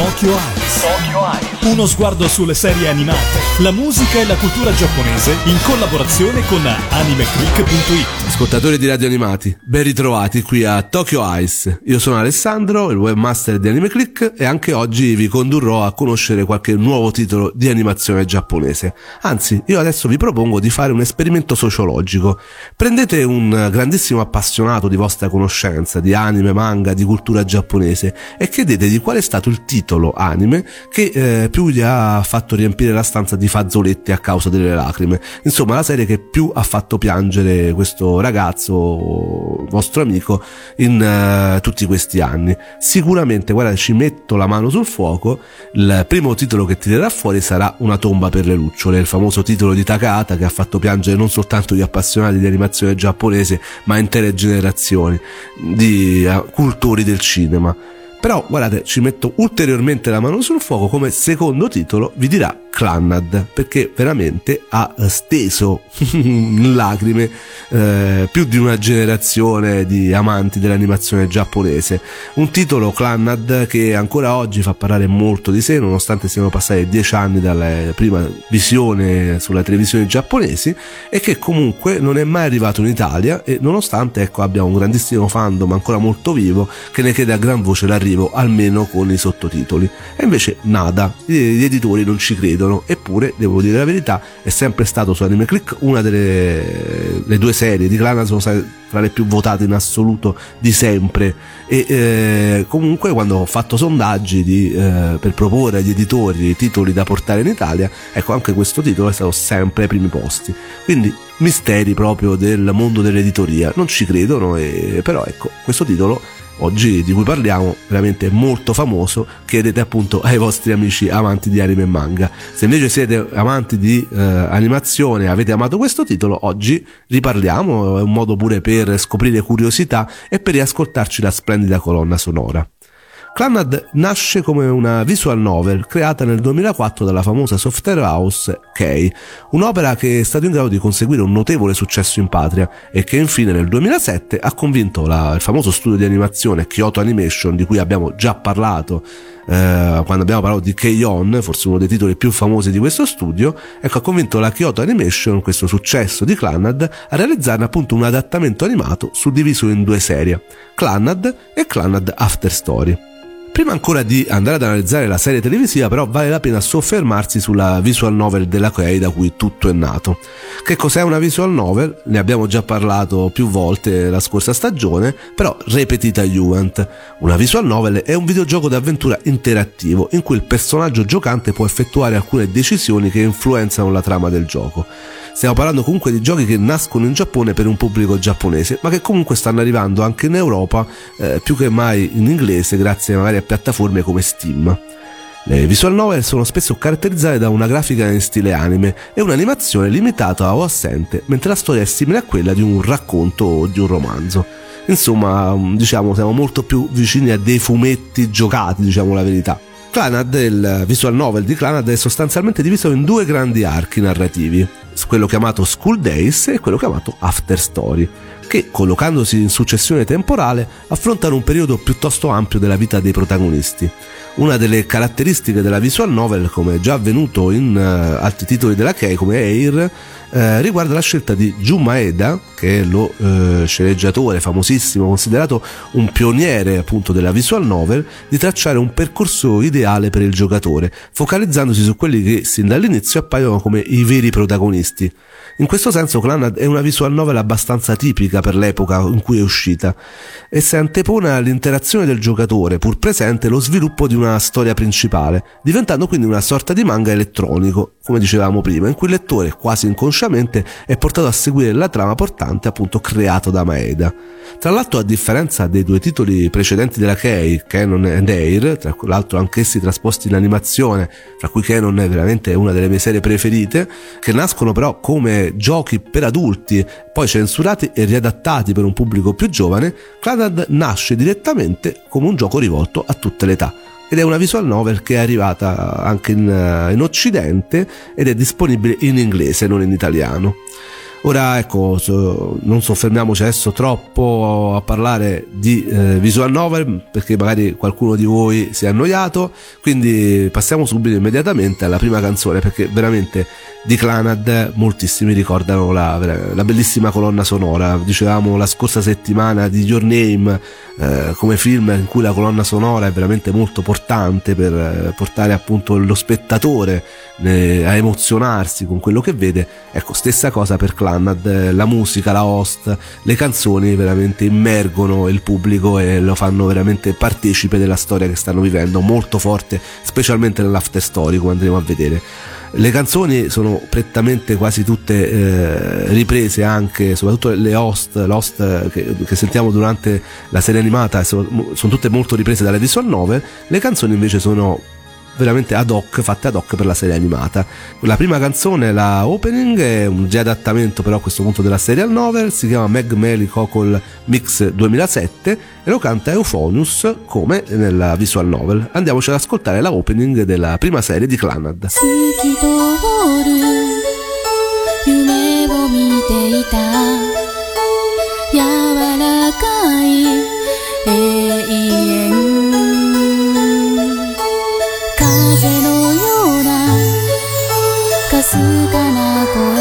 Tokyo Eyes. Tokyo Eyes. Uno sguardo sulle serie animate, la musica e la cultura giapponese in collaborazione con animeclick.it. Ascoltatori di radio animati, ben ritrovati qui a Tokyo Ice. Io sono Alessandro, il webmaster di AnimeClick e anche oggi vi condurrò a conoscere qualche nuovo titolo di animazione giapponese. Anzi, io adesso vi propongo di fare un esperimento sociologico. Prendete un grandissimo appassionato di vostra conoscenza di anime, manga, di cultura giapponese e chiedetegli qual è stato il titolo anime che eh, più gli ha fatto riempire la stanza di fazzoletti a causa delle lacrime. Insomma, la serie che più ha fatto piangere questo ragazzo, vostro amico, in uh, tutti questi anni. Sicuramente, guarda, ci metto la mano sul fuoco, il primo titolo che tirerà fuori sarà Una tomba per le lucciole, il famoso titolo di Takahata che ha fatto piangere non soltanto gli appassionati di animazione giapponese, ma intere generazioni di uh, cultori del cinema. Però guardate, ci metto ulteriormente la mano sul fuoco come secondo titolo vi dirà Clannad perché veramente ha steso in lacrime eh, più di una generazione di amanti dell'animazione giapponese. Un titolo Clannad che ancora oggi fa parlare molto di sé nonostante siano passati dieci anni dalla prima visione sulle televisioni giapponesi e che comunque non è mai arrivato in Italia e nonostante ecco, abbia un grandissimo fandom ancora molto vivo che ne chiede a gran voce l'arrivo almeno con i sottotitoli. E invece nada, gli editori non ci credono. Eppure, devo dire la verità, è sempre stato su Anime Click una delle due serie di Clana sono state tra le più votate in assoluto di sempre. E eh, comunque quando ho fatto sondaggi di, eh, per proporre agli editori titoli da portare in Italia ecco anche questo titolo è stato sempre ai primi posti. Quindi misteri proprio del mondo dell'editoria. Non ci credono e, però ecco questo titolo oggi di cui parliamo, veramente molto famoso, chiedete appunto ai vostri amici amanti di anime e manga. Se invece siete amanti di eh, animazione e avete amato questo titolo, oggi riparliamo, è un modo pure per scoprire curiosità e per riascoltarci la splendida colonna sonora. Clannad nasce come una visual novel creata nel 2004 dalla famosa software house Kei, un'opera che è stata in grado di conseguire un notevole successo in patria e che infine nel 2007 ha convinto la, il famoso studio di animazione Kyoto Animation di cui abbiamo già parlato eh, quando abbiamo parlato di K-On, forse uno dei titoli più famosi di questo studio, ecco ha convinto la Kyoto Animation, questo successo di Clannad, a realizzarne appunto un adattamento animato suddiviso in due serie, Clannad e Clannad After Story. Prima ancora di andare ad analizzare la serie televisiva, però vale la pena soffermarsi sulla visual novel della Kei da cui tutto è nato. Che cos'è una visual novel? Ne abbiamo già parlato più volte la scorsa stagione, però repetita Juvent. Una visual novel è un videogioco d'avventura interattivo in cui il personaggio giocante può effettuare alcune decisioni che influenzano la trama del gioco. Stiamo parlando comunque di giochi che nascono in Giappone per un pubblico giapponese, ma che comunque stanno arrivando anche in Europa, eh, più che mai in inglese, grazie magari a piattaforme come Steam. Le visual novel sono spesso caratterizzate da una grafica in stile anime e un'animazione limitata o assente, mentre la storia è simile a quella di un racconto o di un romanzo. Insomma, diciamo, siamo molto più vicini a dei fumetti giocati, diciamo la verità. Clanad, il visual novel di Clanad, è sostanzialmente diviso in due grandi archi narrativi quello chiamato School Days e quello chiamato After Story, che collocandosi in successione temporale affrontano un periodo piuttosto ampio della vita dei protagonisti. Una delle caratteristiche della visual novel, come già avvenuto in uh, altri titoli della Kei come Air, eh, riguarda la scelta di Jun Maeda, che è lo eh, sceneggiatore famosissimo, considerato un pioniere appunto della visual novel, di tracciare un percorso ideale per il giocatore, focalizzandosi su quelli che sin dall'inizio appaiono come i veri protagonisti. In questo senso Clannad è una visual novel abbastanza tipica per l'epoca in cui è uscita. Essa antepone all'interazione del giocatore, pur presente lo sviluppo di una storia principale, diventando quindi una sorta di manga elettronico, come dicevamo prima, in cui il lettore, quasi inconsciamente, è portato a seguire la trama portante appunto creato da Maeda. Tra l'altro, a differenza dei due titoli precedenti della Kei, Canon and Air, tra l'altro anch'essi trasposti in animazione, fra cui Canon è veramente una delle mie serie preferite, che nascono però come giochi per adulti, poi censurati e riadattati per un pubblico più giovane, Clanad nasce direttamente come un gioco rivolto a tutte le età ed è una visual novel che è arrivata anche in, in Occidente ed è disponibile in inglese, non in italiano. Ora ecco, non soffermiamoci adesso troppo a parlare di eh, visual novel perché magari qualcuno di voi si è annoiato, quindi passiamo subito immediatamente alla prima canzone perché veramente di Clanad moltissimi ricordano la, la, bellissima colonna sonora. Dicevamo la scorsa settimana di Your Name eh, come film in cui la colonna sonora è veramente molto portante per eh, portare appunto lo spettatore eh, a emozionarsi con quello che vede. Ecco stessa cosa per Clanad eh, la musica, la host le canzoni veramente immergono il pubblico e lo fanno veramente partecipe della storia che stanno vivendo molto forte specialmente nell'after story come andremo a vedere. Le canzoni sono prettamente quasi tutte eh, riprese anche, soprattutto le host, l'host che, che, sentiamo durante la serie animata, sono, sono tutte molto riprese dalle visual novel, le canzoni invece sono veramente ad hoc, fatte ad hoc per la serie animata. La prima canzone, la opening, è un già adattamento però a questo punto della serial novel, si chiama Meg Meli Cocol Mix 2007 e lo canta Euphonius come nella visual novel. Andiamoci ad ascoltare la opening della prima serie di Clanad. 永遠かな声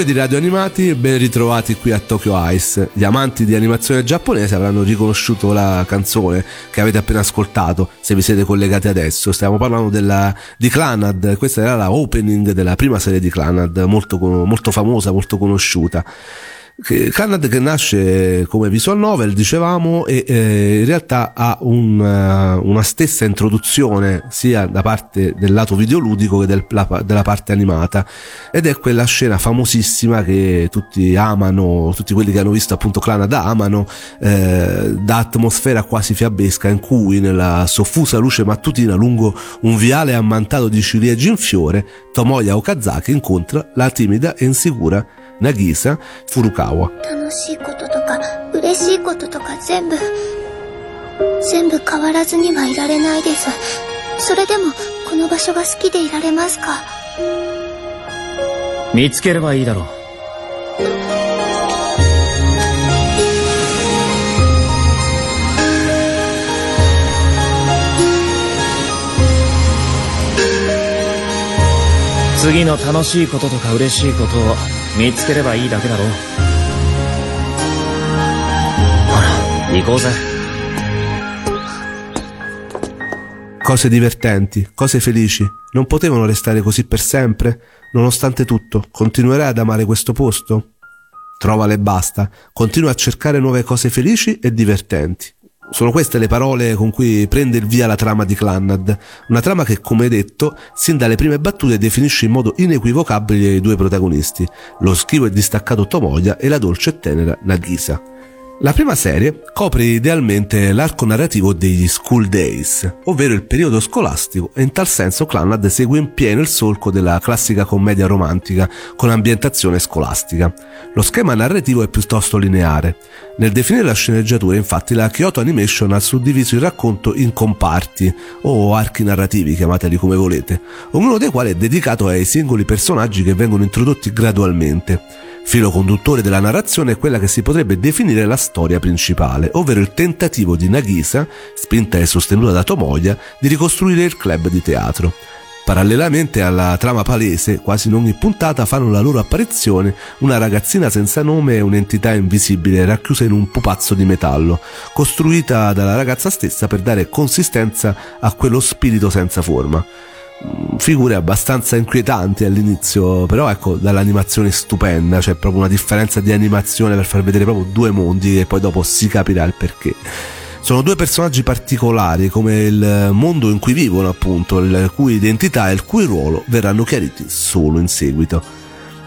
Ascoltatori di radio animati, ben ritrovati qui a Tokyo Ice. Gli amanti di animazione giapponese avranno riconosciuto la canzone che avete appena ascoltato, se vi siete collegati adesso. Stiamo parlando della, di Clanad, questa era la opening della prima serie di Clanad, molto, molto famosa, molto conosciuta. Clannad che nasce come visual novel, dicevamo, e eh, in realtà ha un, uh, una stessa introduzione sia da parte del lato videoludico che del, la, della parte animata. Ed è quella scena famosissima che tutti amano, tutti quelli che hanno visto appunto Clannad amano, eh, da atmosfera quasi fiabesca in cui nella soffusa luce mattutina lungo un viale ammantato di ciliegi in fiore Tomoya Okazaki incontra la timida e insicura 楽しいこととか嬉しいこととか全部全部変わらずにはいられないです。それでもこの場所が好きでいられますか？見つければいいだろう。次の楽しいこととか嬉しいことを見つければいいだけだろうほら行こうぜ Cose divertenti, cose felici, non potevano restare così per sempre? Nonostante tutto, continuerai ad amare questo posto? Trovale e basta, continua a cercare nuove cose felici e divertenti. Sono queste le parole con cui prende il via la trama di Clannad, una trama che, come detto, sin dalle prime battute definisce in modo inequivocabile i due protagonisti, lo schivo e distaccato Tomoya e la dolce e tenera Nagisa. La prima serie copre idealmente l'arco narrativo degli School Days, ovvero il periodo scolastico e in tal senso Clannad segue in pieno il solco della classica commedia romantica con ambientazione scolastica. Lo schema narrativo è piuttosto lineare. Nel definire la sceneggiatura infatti la Kyoto Animation ha suddiviso il racconto in comparti o archi narrativi, chiamateli come volete, ognuno dei quali è dedicato ai singoli personaggi che vengono introdotti gradualmente. Filo conduttore della narrazione è quella che si potrebbe definire la storia principale, ovvero il tentativo di Nagisa, spinta e sostenuta da Tomoya, di ricostruire il club di teatro. Parallelamente alla trama palese, quasi in ogni puntata fanno la loro apparizione una ragazzina senza nome e un'entità invisibile racchiusa in un pupazzo di metallo, costruita dalla ragazza stessa per dare consistenza a quello spirito senza forma figure abbastanza inquietanti all'inizio, però ecco, dall'animazione stupenda, c'è proprio una differenza di animazione per far vedere proprio due mondi e poi dopo si capirà il perché. Sono due personaggi particolari come il mondo in cui vivono appunto, il cui identità e il cui ruolo verranno chiariti solo in seguito.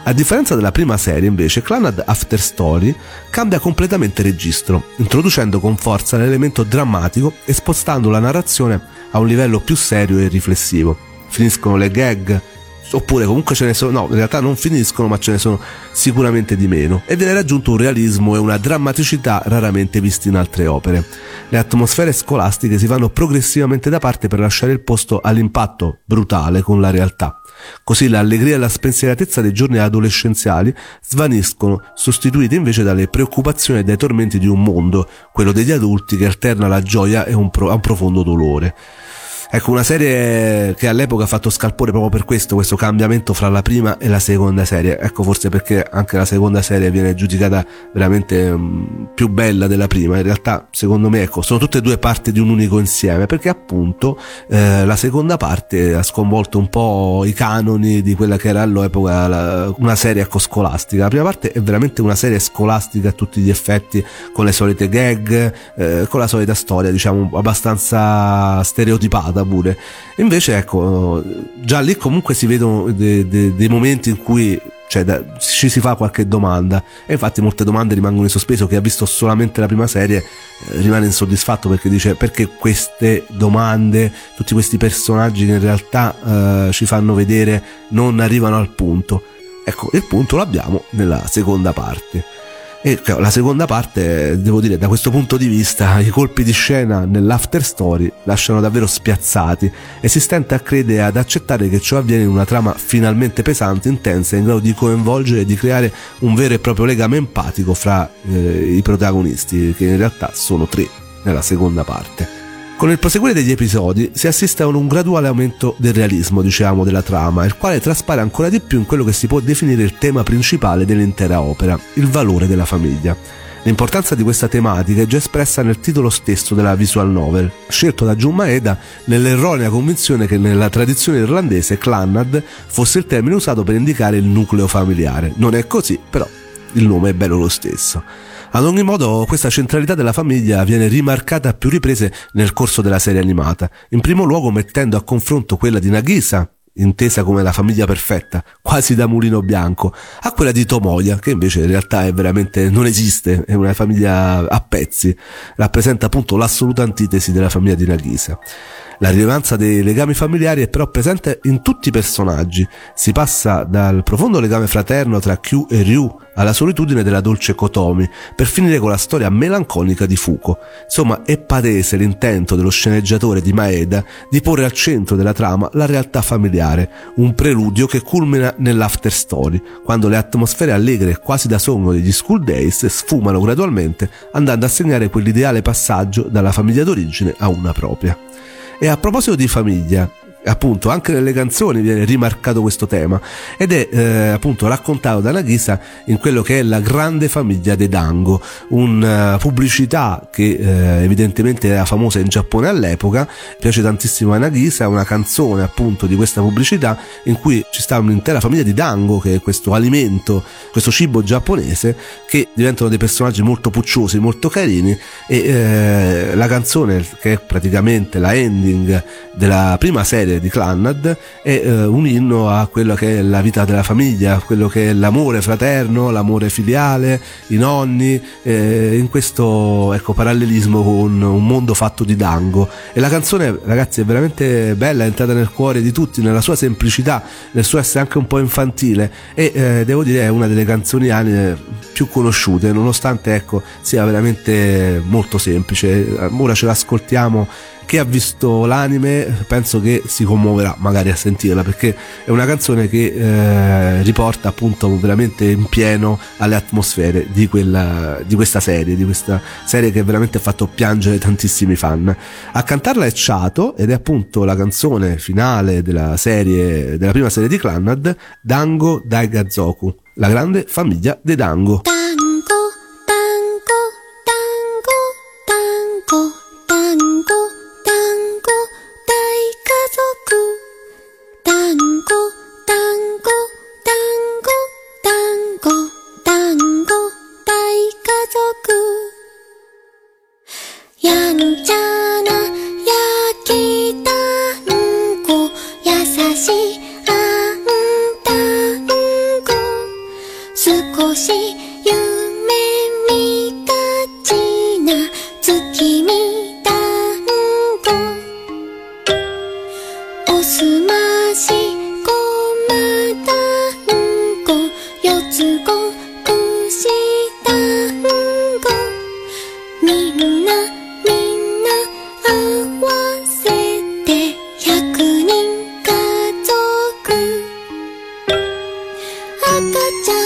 A differenza della prima serie, invece, Clanad After Story cambia completamente registro, introducendo con forza l'elemento drammatico e spostando la narrazione a un livello più serio e riflessivo finiscono le gag oppure comunque ce ne sono no in realtà non finiscono ma ce ne sono sicuramente di meno. E viene raggiunto un realismo e una drammaticità raramente visti in altre opere. Le atmosfere scolastiche si vanno progressivamente da parte per lasciare il posto all'impatto brutale con la realtà. Così l'allegria e la spensieratezza dei giorni adolescenziali svaniscono, sostituite invece dalle preoccupazioni e dai tormenti di un mondo, quello degli adulti che alterna la gioia e un, pro- un profondo dolore. Ecco, una serie che all'epoca ha fatto scalpore proprio per questo, questo cambiamento fra la prima e la seconda serie. Ecco, forse perché anche la seconda serie viene giudicata veramente um, più bella della prima. In realtà, secondo me, ecco, sono tutte e due parti di un unico insieme, perché appunto eh, la seconda parte ha sconvolto un po' i canoni di quella che era all'epoca la, una serie ecco, scolastica. La prima parte è veramente una serie scolastica a tutti gli effetti, con le solite gag, eh, con la solita storia, diciamo, abbastanza stereotipata pure. Invece, ecco, già lì comunque si vedono de, de, dei momenti in cui cioè, da, ci si fa qualche domanda. E infatti molte domande rimangono in sospeso. Chi ha visto solamente la prima serie eh, rimane insoddisfatto perché dice perché queste domande tutti questi personaggi che in realtà eh, ci fanno vedere non arrivano al punto? Ecco il punto l'abbiamo nella seconda parte e la seconda parte, devo dire, da questo punto di vista, i colpi di scena nell'after story lasciano davvero spiazzati e si stenta a credere ad accettare che ciò avviene in una trama finalmente pesante, intensa, in grado di coinvolgere e di creare un vero e proprio legame empatico fra eh, i protagonisti, che in realtà sono tre nella seconda parte. Con il proseguire degli episodi si assiste a un graduale aumento del realismo, diciamo, della trama, il quale traspare ancora di più in quello che si può definire il tema principale dell'intera opera, il valore della famiglia. L'importanza di questa tematica è già espressa nel titolo stesso della visual novel, scelto da Jun Maeda nell'erronea convinzione che nella tradizione irlandese Clannad fosse il termine usato per indicare il nucleo familiare. Non è così, però il nome è bello lo stesso. Ad ogni modo, questa centralità della famiglia viene rimarcata a più riprese nel corso della serie animata, in primo luogo mettendo a confronto quella di Nagisa, intesa come la famiglia perfetta, quasi da mulino bianco, a quella di Tomoya, che invece in realtà è veramente non esiste, è una famiglia a pezzi, rappresenta appunto l'assoluta antitesi della famiglia di Nagisa. La rilevanza dei legami familiari è però presente in tutti i personaggi. Si passa dal profondo legame fraterno tra Kyu e Ryu alla solitudine della dolce Kotomi, per finire con la storia melanconica di Fuko. Insomma, è palese l'intento dello sceneggiatore di Maeda di porre al centro della trama la realtà familiare, un preludio che culmina nell'after story, quando le atmosfere allegre quasi da sogno degli School Days sfumano gradualmente, andando a segnare quell'ideale passaggio dalla famiglia d'origine a una propria. E a proposito di famiglia, appunto anche nelle canzoni viene rimarcato questo tema. Ed è eh, appunto raccontato da Nagisa in quello che è la grande famiglia dei Dango una pubblicità che eh, evidentemente era famosa in Giappone all'epoca. Piace tantissimo a Nagisa una canzone appunto di questa pubblicità in cui ci sta un'intera famiglia di Dango che è questo alimento questo cibo giapponese che diventano dei personaggi molto pucciosi molto carini. E eh, la canzone che è praticamente la ending della prima serie di Clannad è eh, un inno a quello che è la vita della famiglia, quello che è l'amore fraterno, l'amore filiale, i nonni, eh, in questo ecco, parallelismo con un mondo fatto di dango. E la canzone, ragazzi, è veramente bella, è entrata nel cuore di tutti, nella sua semplicità, nel suo essere anche un po' infantile e eh, devo dire è una delle canzoni anime più conosciute, nonostante ecco, sia veramente molto semplice. Ora ce l'ascoltiamo chi ha visto l'anime penso che si commuoverà magari a sentirla perché è una canzone che eh, riporta appunto veramente in pieno alle atmosfere di, quella, di questa serie, di questa serie che veramente ha fatto piangere tantissimi fan. A cantarla è Chato ed è appunto la canzone finale della serie, della prima serie di Clannad, Dango Daigazoku, la grande famiglia dei Dango. 赤ちゃん。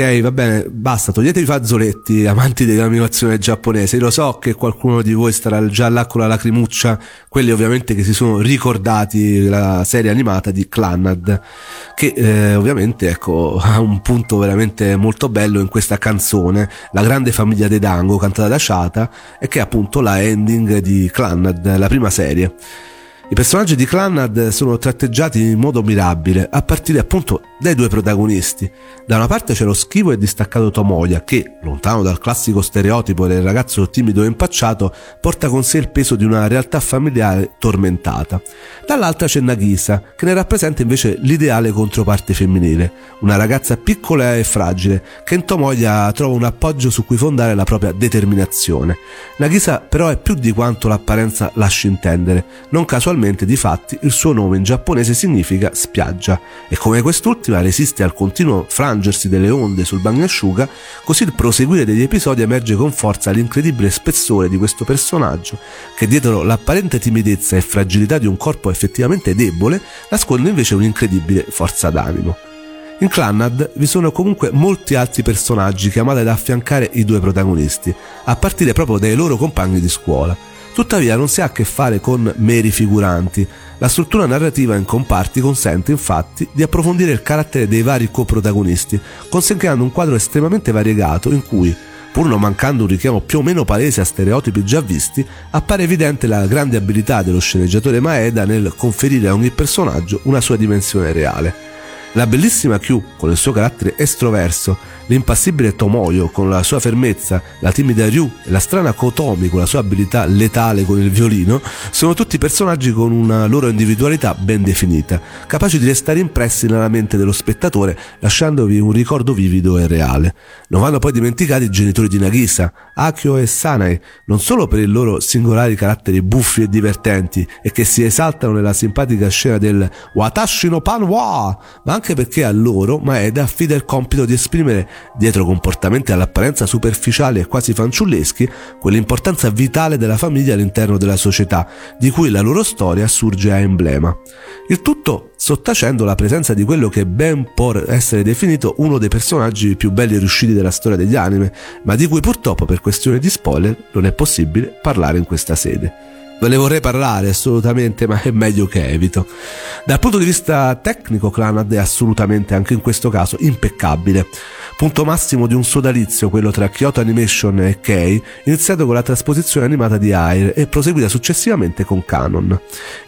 Va bene, basta, toglietevi i fazzoletti, amanti dell'animazione giapponese. Lo so che qualcuno di voi starà già là con la lacrimuccia, quelli ovviamente che si sono ricordati la serie animata di Clannad, che eh, ovviamente ecco, ha un punto veramente molto bello in questa canzone, La grande famiglia dei Dango, cantata da Shata, e che è appunto la ending di Clannad, la prima serie. I personaggi di Clannad sono tratteggiati in modo mirabile, a partire appunto dai due protagonisti. Da una parte c'è lo schivo e distaccato Tomoya che, lontano dal classico stereotipo del ragazzo timido e impacciato, porta con sé il peso di una realtà familiare tormentata. Dall'altra c'è Nagisa, che ne rappresenta invece l'ideale controparte femminile, una ragazza piccola e fragile, che in Tomoya trova un appoggio su cui fondare la propria determinazione. Nagisa però è più di quanto l'apparenza lasci intendere, non casualmente di fatti, il suo nome in giapponese significa spiaggia e come quest'ultima resiste al continuo frangersi delle onde sul bagnasciuga, così il proseguire degli episodi emerge con forza l'incredibile spessore di questo personaggio che dietro l'apparente timidezza e fragilità di un corpo effettivamente debole nasconde invece un'incredibile forza d'animo. In Clannad vi sono comunque molti altri personaggi chiamati ad affiancare i due protagonisti, a partire proprio dai loro compagni di scuola. Tuttavia non si ha a che fare con meri figuranti. La struttura narrativa in comparti consente infatti di approfondire il carattere dei vari coprotagonisti, consentendo un quadro estremamente variegato in cui, pur non mancando un richiamo più o meno palese a stereotipi già visti, appare evidente la grande abilità dello sceneggiatore Maeda nel conferire a ogni personaggio una sua dimensione reale. La bellissima Q, con il suo carattere estroverso, l'impassibile Tomoyo con la sua fermezza, la timida Ryu e la strana Kotomi con la sua abilità letale con il violino, sono tutti personaggi con una loro individualità ben definita, capaci di restare impressi nella mente dello spettatore lasciandovi un ricordo vivido e reale. Non vanno poi dimenticati i genitori di Nagisa, Akio e Sanae, non solo per i loro singolari caratteri buffi e divertenti e che si esaltano nella simpatica scena del Watashi no Panwa, ma anche perché a loro Maeda affida il compito di esprimere dietro comportamenti all'apparenza superficiali e quasi fanciulleschi, quell'importanza vitale della famiglia all'interno della società, di cui la loro storia assurge a emblema. Il tutto sottacendo la presenza di quello che ben può essere definito uno dei personaggi più belli riusciti della storia degli anime, ma di cui purtroppo per questione di spoiler non è possibile parlare in questa sede. Ve ne vorrei parlare assolutamente, ma è meglio che evito. Dal punto di vista tecnico, Clanad è assolutamente anche in questo caso impeccabile. Punto massimo di un sodalizio, quello tra Kyoto Animation e Kei, iniziato con la trasposizione animata di Air e proseguita successivamente con Canon.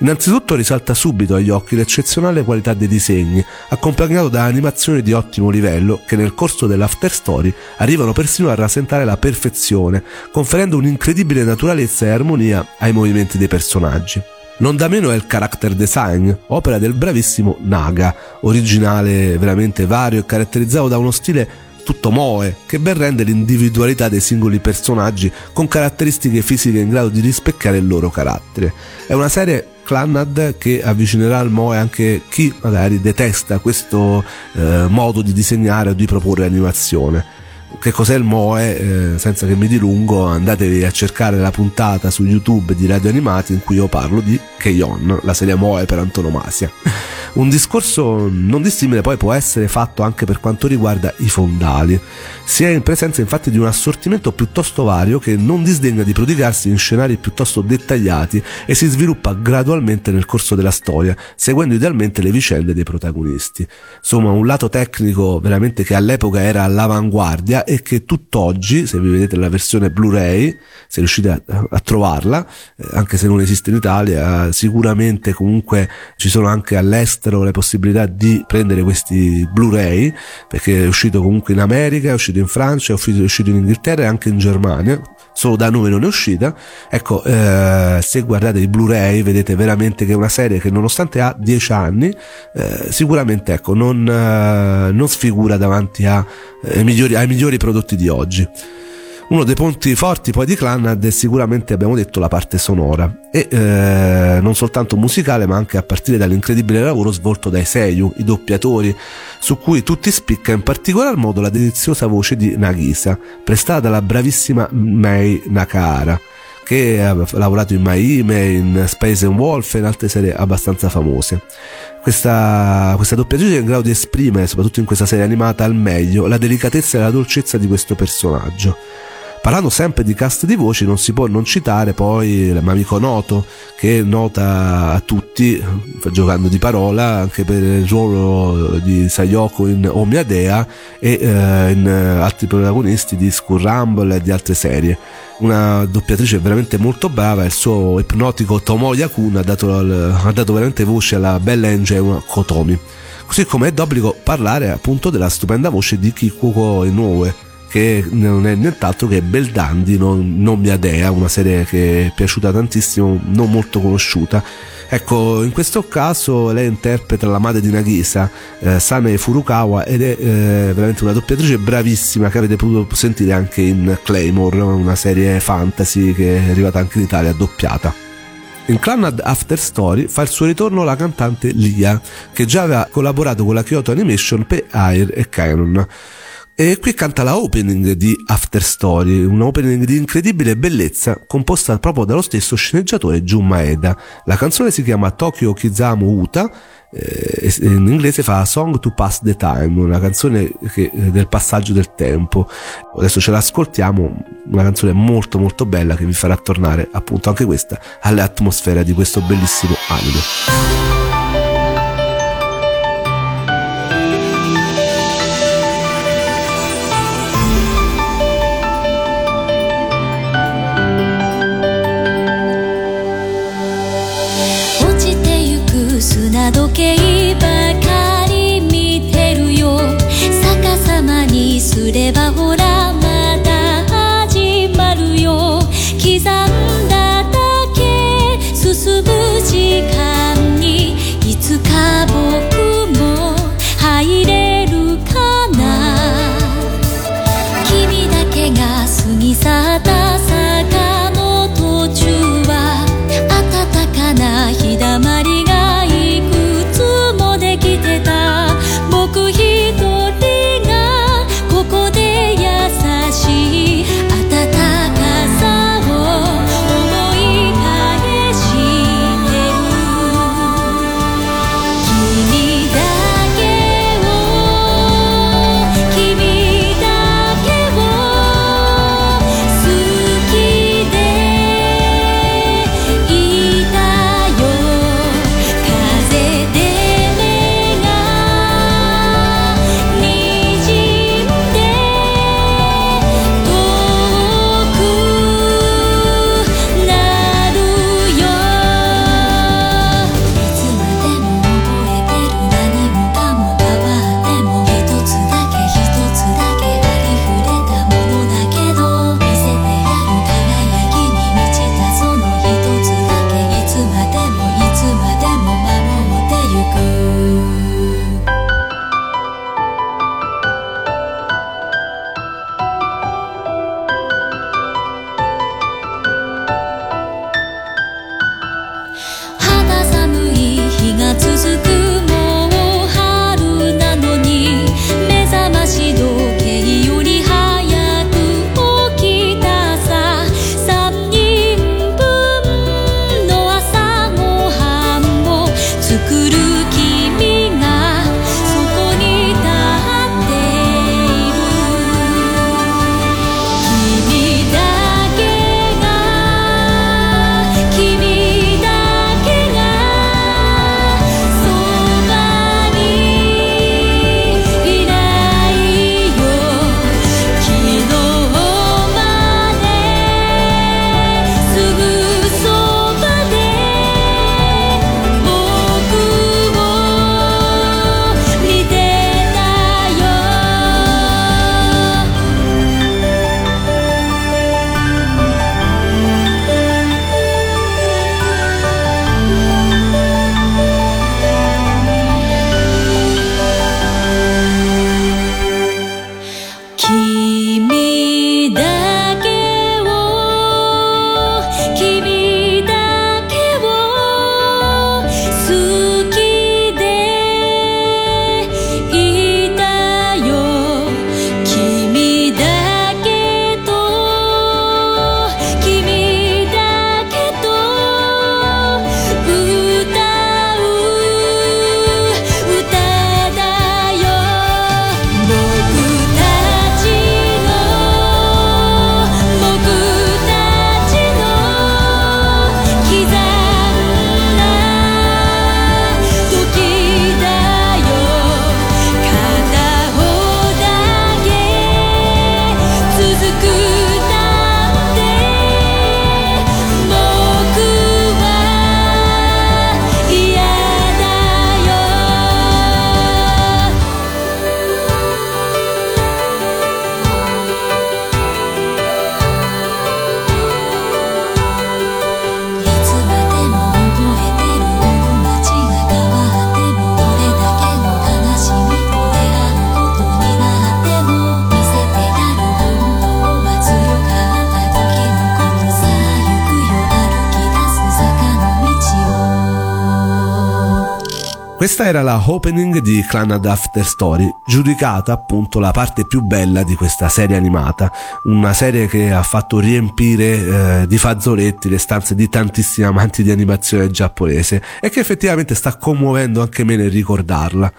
Innanzitutto risalta subito agli occhi l'eccezionale qualità dei disegni, accompagnato da animazioni di ottimo livello che nel corso dell'after story arrivano persino a rasentare la perfezione, conferendo un'incredibile naturalezza e armonia ai movimenti dei personaggi. Non da meno è il character design, opera del bravissimo Naga, originale veramente vario e caratterizzato da uno stile tutto moe, che ben rende l'individualità dei singoli personaggi con caratteristiche fisiche in grado di rispecchiare il loro carattere. È una serie Clannad che avvicinerà al Moe anche chi magari detesta questo eh, modo di disegnare o di proporre animazione che cos'è il Moe, eh, senza che mi dilungo, andatevi a cercare la puntata su YouTube di Radio Animati in cui io parlo di Keion, la serie Moe per antonomasia. Un discorso non dissimile poi può essere fatto anche per quanto riguarda i fondali. Si è in presenza infatti di un assortimento piuttosto vario che non disdegna di prodigarsi in scenari piuttosto dettagliati e si sviluppa gradualmente nel corso della storia, seguendo idealmente le vicende dei protagonisti. Insomma, un lato tecnico veramente che all'epoca era all'avanguardia e che tutt'oggi, se vi vedete la versione Blu-ray, se riuscite a, a trovarla, eh, anche se non esiste in Italia, sicuramente comunque ci sono anche all'estero le possibilità di prendere questi Blu-ray, perché è uscito comunque in America, è uscito in Francia, è uscito in Inghilterra e anche in Germania, solo da noi non è uscita. Ecco, eh, se guardate i Blu-ray vedete veramente che è una serie che nonostante ha 10 anni, eh, sicuramente ecco, non, eh, non sfigura davanti a, eh, migliori, ai migliori prodotti di oggi. Uno dei punti forti poi di Clannad è sicuramente, abbiamo detto, la parte sonora e eh, non soltanto musicale ma anche a partire dall'incredibile lavoro svolto dai Seiyu, i doppiatori, su cui tutti spicca in particolar modo la deliziosa voce di Nagisa, prestata dalla bravissima Mei Nakahara che ha lavorato in Maime, in Space and Wolf e in altre serie abbastanza famose. Questa, questa doppiatrice è in grado di esprimere, soprattutto in questa serie animata, al meglio la delicatezza e la dolcezza di questo personaggio. Parlando sempre di cast di voci, non si può non citare poi l'amico Noto, che è nota a tutti, giocando di parola, anche per il ruolo di Sayoko in Omiadea e eh, in altri protagonisti di Skull Rumble e di altre serie. Una doppiatrice veramente molto brava, il suo ipnotico Tomoya Kun ha dato, ha dato veramente voce alla bella Angel Kotomi. Così come è d'obbligo parlare appunto della stupenda voce di Kikuko Inoue che non è nient'altro che Beldandi, non, mia dea, una serie che è piaciuta tantissimo, non molto conosciuta. Ecco, in questo caso lei interpreta la madre di Nagisa, eh, Sane Furukawa, ed è eh, veramente una doppiatrice bravissima che avete potuto sentire anche in Claymore, una serie fantasy che è arrivata anche in Italia doppiata. In Clowned After Story fa il suo ritorno la cantante Lia, che già aveva collaborato con la Kyoto Animation per Air e Canon. E qui canta la opening di After Story, un opening di incredibile bellezza composta proprio dallo stesso sceneggiatore Jun Maeda. La canzone si chiama Tokyo Kizamu Uta, eh, in inglese fa Song to Pass the Time, una canzone che, eh, del passaggio del tempo. Adesso ce l'ascoltiamo, una canzone molto molto bella che vi farà tornare appunto anche questa all'atmosfera di questo bellissimo anime. Questa era la opening di Clanad After Story, giudicata appunto la parte più bella di questa serie animata, una serie che ha fatto riempire eh, di fazzoletti le stanze di tantissimi amanti di animazione giapponese e che effettivamente sta commuovendo anche me nel ricordarla.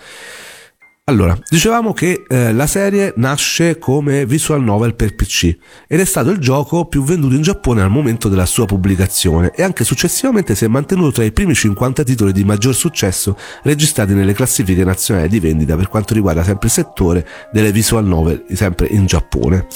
Allora, dicevamo che eh, la serie nasce come visual novel per PC ed è stato il gioco più venduto in Giappone al momento della sua pubblicazione e anche successivamente si è mantenuto tra i primi 50 titoli di maggior successo registrati nelle classifiche nazionali di vendita per quanto riguarda sempre il settore delle visual novel sempre in Giappone.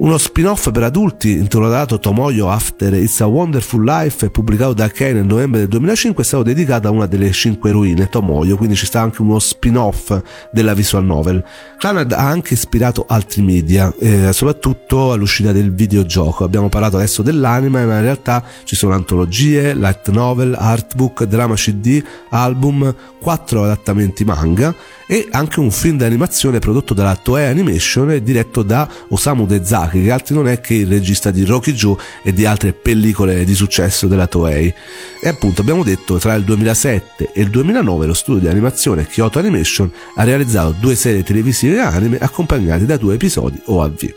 Uno spin-off per adulti intitolato Tomoyo After It's a Wonderful Life, pubblicato da Kei nel novembre del 2005, è stato dedicato a una delle cinque eroine, Tomoyo, quindi ci sta anche uno spin-off della visual novel. Clanad ha anche ispirato altri media, eh, soprattutto all'uscita del videogioco. Abbiamo parlato adesso dell'anime, ma in realtà ci sono antologie, light novel, artbook, drama CD, album, quattro adattamenti manga e anche un film d'animazione prodotto dalla Toei Animation diretto da Osamu Dezaki, che altro non è che il regista di Rocky Joe e di altre pellicole di successo della Toei. E appunto abbiamo detto tra il 2007 e il 2009 lo studio di animazione Kyoto Animation ha realizzato due serie televisive anime accompagnate da due episodi OAV.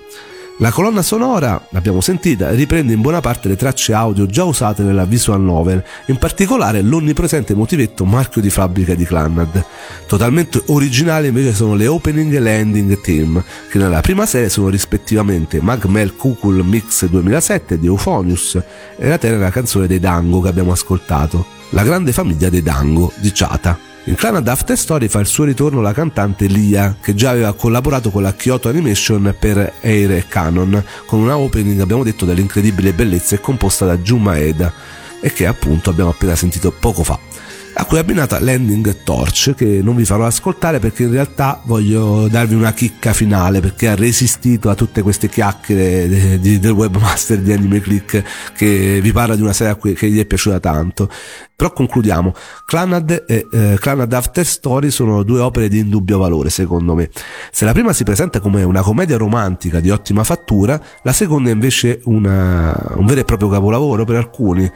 La colonna sonora, l'abbiamo sentita, riprende in buona parte le tracce audio già usate nella visual novel, in particolare l'onnipresente motivetto marchio di fabbrica di Clannad. Totalmente originali invece sono le opening e landing theme, che nella prima serie sono rispettivamente Magmel Kukul Mix 2007 di Euphonius e la tenera canzone dei Dango che abbiamo ascoltato, La grande famiglia dei Dango di Chata. In Clan After Story fa il suo ritorno la cantante Lia, che già aveva collaborato con la Kyoto Animation per Air Canon, con una opening, abbiamo detto, dell'incredibile bellezza e composta da Jun Maeda, e che appunto abbiamo appena sentito poco fa a cui è abbinata Landing Torch che non vi farò ascoltare perché in realtà voglio darvi una chicca finale perché ha resistito a tutte queste chiacchiere de, de, del webmaster di Anime Click che vi parla di una serie che gli è piaciuta tanto. Però concludiamo. Clanad e eh, Clanad After Story sono due opere di indubbio valore secondo me. Se la prima si presenta come una commedia romantica di ottima fattura la seconda è invece una, un vero e proprio capolavoro per alcuni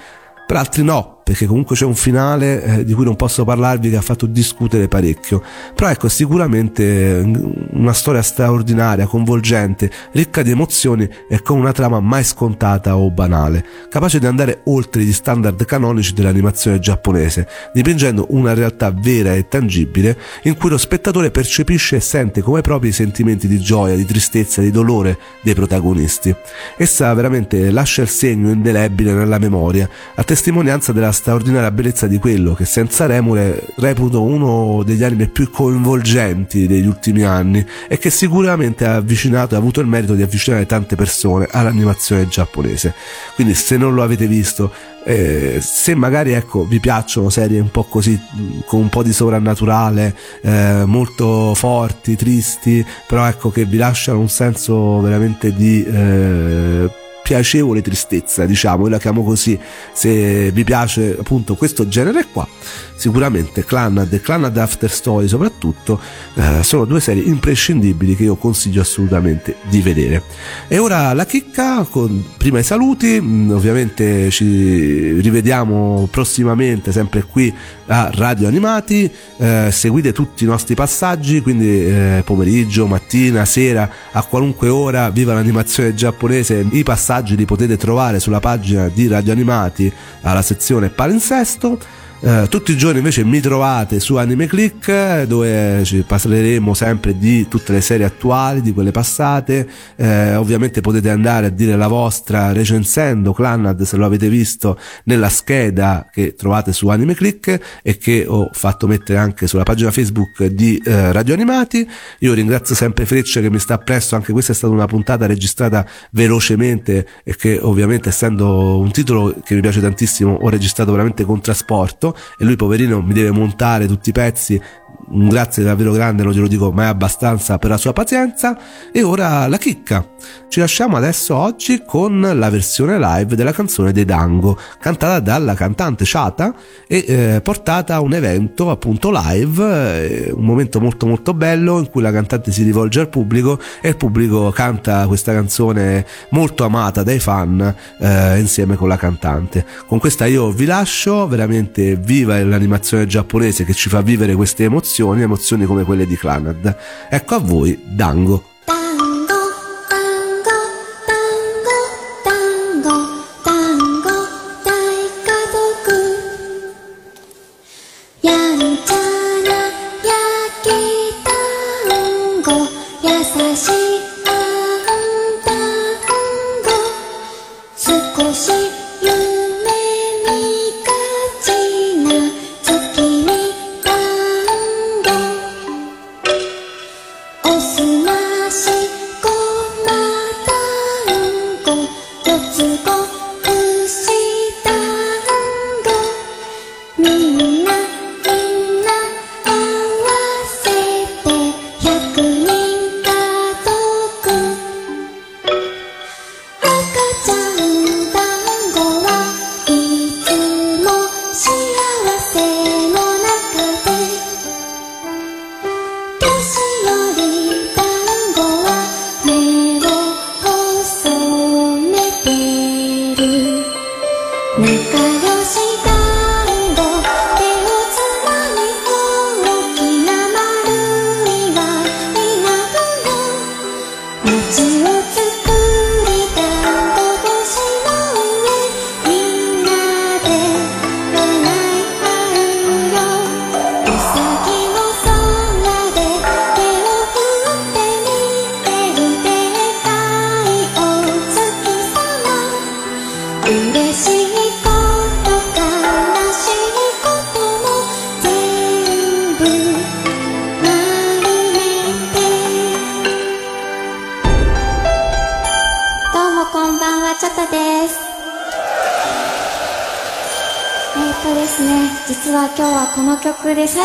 per altri no perché comunque c'è un finale eh, di cui non posso parlarvi che ha fatto discutere parecchio. Però ecco, sicuramente mm, una storia straordinaria, coinvolgente, ricca di emozioni e con una trama mai scontata o banale, capace di andare oltre gli standard canonici dell'animazione giapponese, dipingendo una realtà vera e tangibile in cui lo spettatore percepisce e sente come propri i sentimenti di gioia, di tristezza, di dolore dei protagonisti. Essa veramente lascia il segno indelebile nella memoria, a testimonianza della straordinaria bellezza di quello che senza remore reputo uno degli anime più coinvolgenti degli ultimi anni e che sicuramente ha avvicinato e ha avuto il merito di avvicinare tante persone all'animazione giapponese. Quindi se non lo avete visto, eh, se magari ecco, vi piacciono serie un po' così con un po' di sovrannaturale, eh, molto forti, tristi, però ecco che vi lasciano un senso veramente di eh, piacevole tristezza, diciamo, la chiamo così, se vi piace appunto questo genere qua, sicuramente Clannad e Clannad After Story soprattutto eh, sono due serie imprescindibili che io consiglio assolutamente di vedere. E ora la chicca, con, prima i saluti, mm, ovviamente ci rivediamo prossimamente sempre qui a Radio Animati, eh, seguite tutti i nostri passaggi, quindi eh, pomeriggio, mattina, sera, a qualunque ora, viva l'animazione giapponese, i passaggi li potete trovare sulla pagina di Radio Animati alla sezione palinsesto eh, tutti i giorni invece mi trovate su Anime Click dove ci parleremo sempre di tutte le serie attuali, di quelle passate. Eh, ovviamente potete andare a dire la vostra recensendo Clannad se lo avete visto nella scheda che trovate su Anime Click e che ho fatto mettere anche sulla pagina Facebook di eh, Radio Animati. Io ringrazio sempre Freccia che mi sta presso, anche questa è stata una puntata registrata velocemente e che ovviamente essendo un titolo che mi piace tantissimo ho registrato veramente con trasporto e lui poverino mi deve montare tutti i pezzi un grazie davvero grande, non glielo dico mai abbastanza per la sua pazienza. E ora la chicca. Ci lasciamo adesso oggi con la versione live della canzone dei Dango, cantata dalla cantante Chata e eh, portata a un evento appunto live, eh, un momento molto molto bello in cui la cantante si rivolge al pubblico e il pubblico canta questa canzone molto amata dai fan eh, insieme con la cantante. Con questa io vi lascio, veramente viva l'animazione giapponese che ci fa vivere queste emozioni, emozioni come quelle di Clanad. Ecco a voi Dango.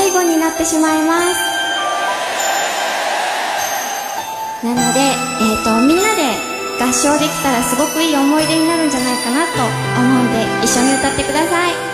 最後になってしまいます。なので、えー、とみんなで合唱できたらすごくいい思い出になるんじゃないかなと思うんで一緒に歌ってください。